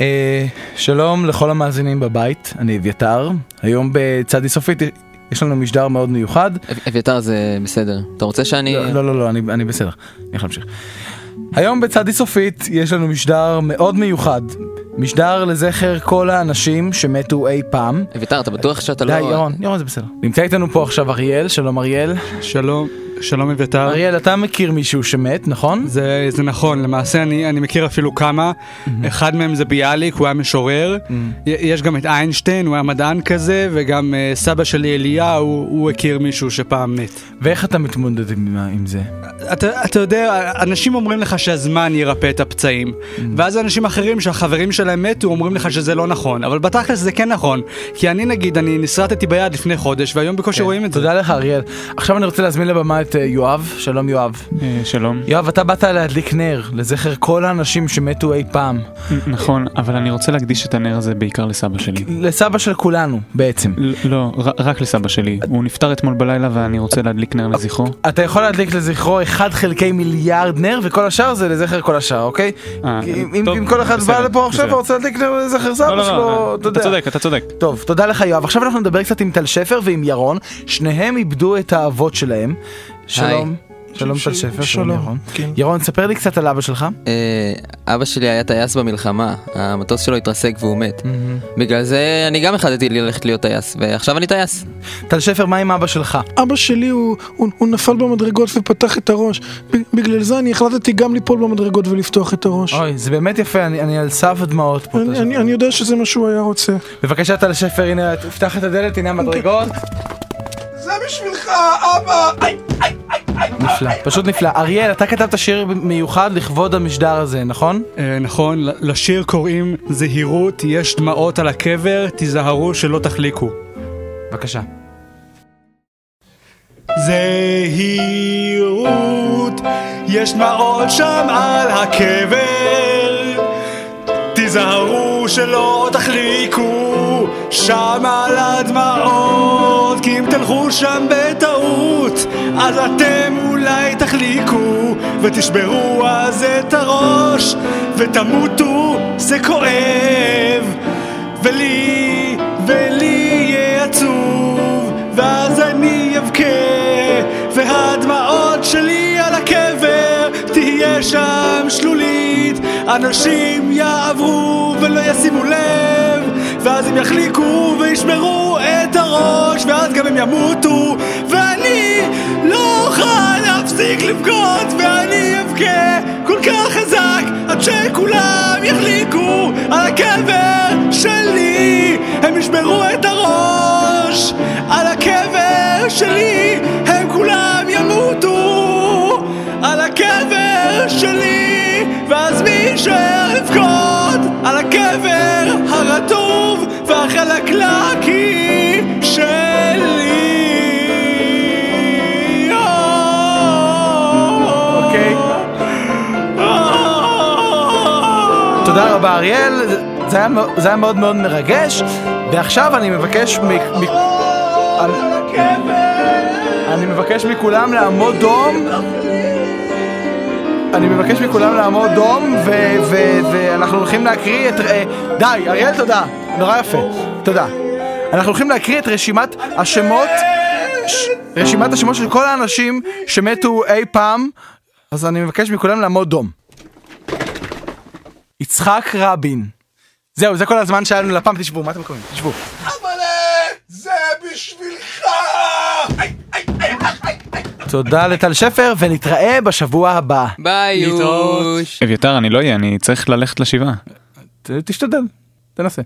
אה, שלום לכל המאזינים בבית, אני אביתר. היום בצדי סופית יש לנו משדר מאוד מיוחד. אביתר זה בסדר. אתה רוצה שאני... לא, לא, לא, לא אני, אני בסדר. אני יכול להמשיך. היום בצדי סופית יש לנו משדר מאוד מיוחד. משדר לזכר כל האנשים שמתו אי פעם. אביתר, אתה בטוח שאתה לא... די, ירון, ירון זה בסדר. נמצא איתנו פה עכשיו אריאל, שלום אריאל. שלום, שלום אביתר. אריאל, אתה מכיר מישהו שמת, נכון? זה, זה נכון, למעשה אני, אני מכיר אפילו כמה. אחד מהם זה ביאליק, הוא היה משורר. י- יש גם את איינשטיין, הוא היה מדען כזה, וגם אה, סבא שלי אליהו, הוא הכיר מישהו שפעם מת. ואיך אתה מתמודד עם, עם זה? אתה, אתה יודע, אנשים אומרים לך שהזמן ירפא את הפצעים, ואז אנשים אחרים שהחברים שלהם מתו אומרים לך שזה לא נכון, אבל בתכלס זה כן נכון, כי אני נגיד, אני נסרטתי ביד לפני חודש, והיום בקושי רואים את זה. תודה לך אריאל. עכשיו אני רוצה להזמין לבמה את אה, יואב, שלום יואב. אה, שלום. יואב, אתה באת להדליק נר לזכר כל האנשים שמתו אי פעם. נכון, אבל אני רוצה להקדיש את הנר הזה בעיקר לסבא שלי. לסבא של כולנו, בעצם. לא, רק לסבא שלי. הוא נפטר אתמול בלילה ואני רוצה להדליק נר לזכרו. אתה יכול להדליק לזכרו 1 חלקי מיליארד נר וכל השאר זה לזכר כל השאר, אוקיי? אה, אם כל אחד בא לפה עכשיו. ורוצה להדליק נר לזכר לא, סבא לא, שלו, לא, אתה אתה יודע. צודק, אתה צודק. טוב, תודה לך יואב. עכשיו אנחנו נדבר קצת עם טל שפר ועם ירון. שניהם איבדו את האבות שלהם. שלום. שלום טל שפר, שלום ירון. כן. ירון, ספר לי קצת על אבא שלך. אה, אבא שלי היה טייס במלחמה, המטוס שלו התרסק והוא מת. בגלל זה אני גם החלטתי ללכת להיות טייס, ועכשיו אני טייס. טל שפר, מה עם אבא שלך? אבא שלי הוא, הוא, הוא נפל במדרגות ופתח את הראש. ב- בגלל זה אני החלטתי גם ליפול במדרגות ולפתוח את הראש. אוי, זה באמת יפה, אני אני על סף הדמעות פה. אני, שפר. אני, אני יודע שזה מה שהוא היה רוצה. בבקשה טל שפר, הנה, תפתח את הדלת, הנה המדרגות. זה בשבילך, אבא! נפלא, פשוט נפלא. אריאל, אתה כתבת שיר מיוחד לכבוד המשדר הזה, נכון? אה, נכון, לשיר קוראים זהירות, יש דמעות על הקבר, תיזהרו שלא תחליקו. בבקשה. זהירות, יש דמעות שם על הקבר. תיזהרו שלא תחליקו שם על הדמעות, כי אם תלכו שם בטעות, אז אתם אולי תחליקו, ותשברו אז את הראש, ותמותו, זה כואב. ולי, ולי יהיה עצוב, ואז אני אבכה, והדמעות שלי על הקבר תהיה שם שלולית. אנשים יעברו ולא ישימו לב, ואז הם יחליקו וישברו את הראש, ואז גם הם ימותו, ואני לא אוכל להפסיק לבכות, ואני אבכה כל כך חזק עד שכולם יחליקו על הקבר שלי, הם ישברו את הראש על הקבר שלי, הם כולם ימותו על הקבר שלי, ואז מי יישאר לבכות על הקבר הרטוב והחלקלקי שלי. אוקיי. תודה רבה אריאל, זה היה, מאוד מאוד מרגש, ועכשיו אני מבקש מ... אני, מבקש מכולם לעמוד דום. אני מבקש מכולם לעמוד דום, ואנחנו הולכים להקריא את... אה, די, אריאל, תודה. נורא יפה. תודה. אנחנו הולכים להקריא את רשימת השמות, ש- רשימת השמות של כל האנשים שמתו אי פעם, אז אני מבקש מכולם לעמוד דום. יצחק רבין. זהו, זה כל הזמן שהיה לנו לפעם, תשבו, מה אתם קוראים? תשבו. זה בשבילך! תודה לטל שפר, ונתראה בשבוע הבא. ביי. יוש. אביתר, אני לא אהיה, אני צריך ללכת לשבעה. תשתדל, תנסה.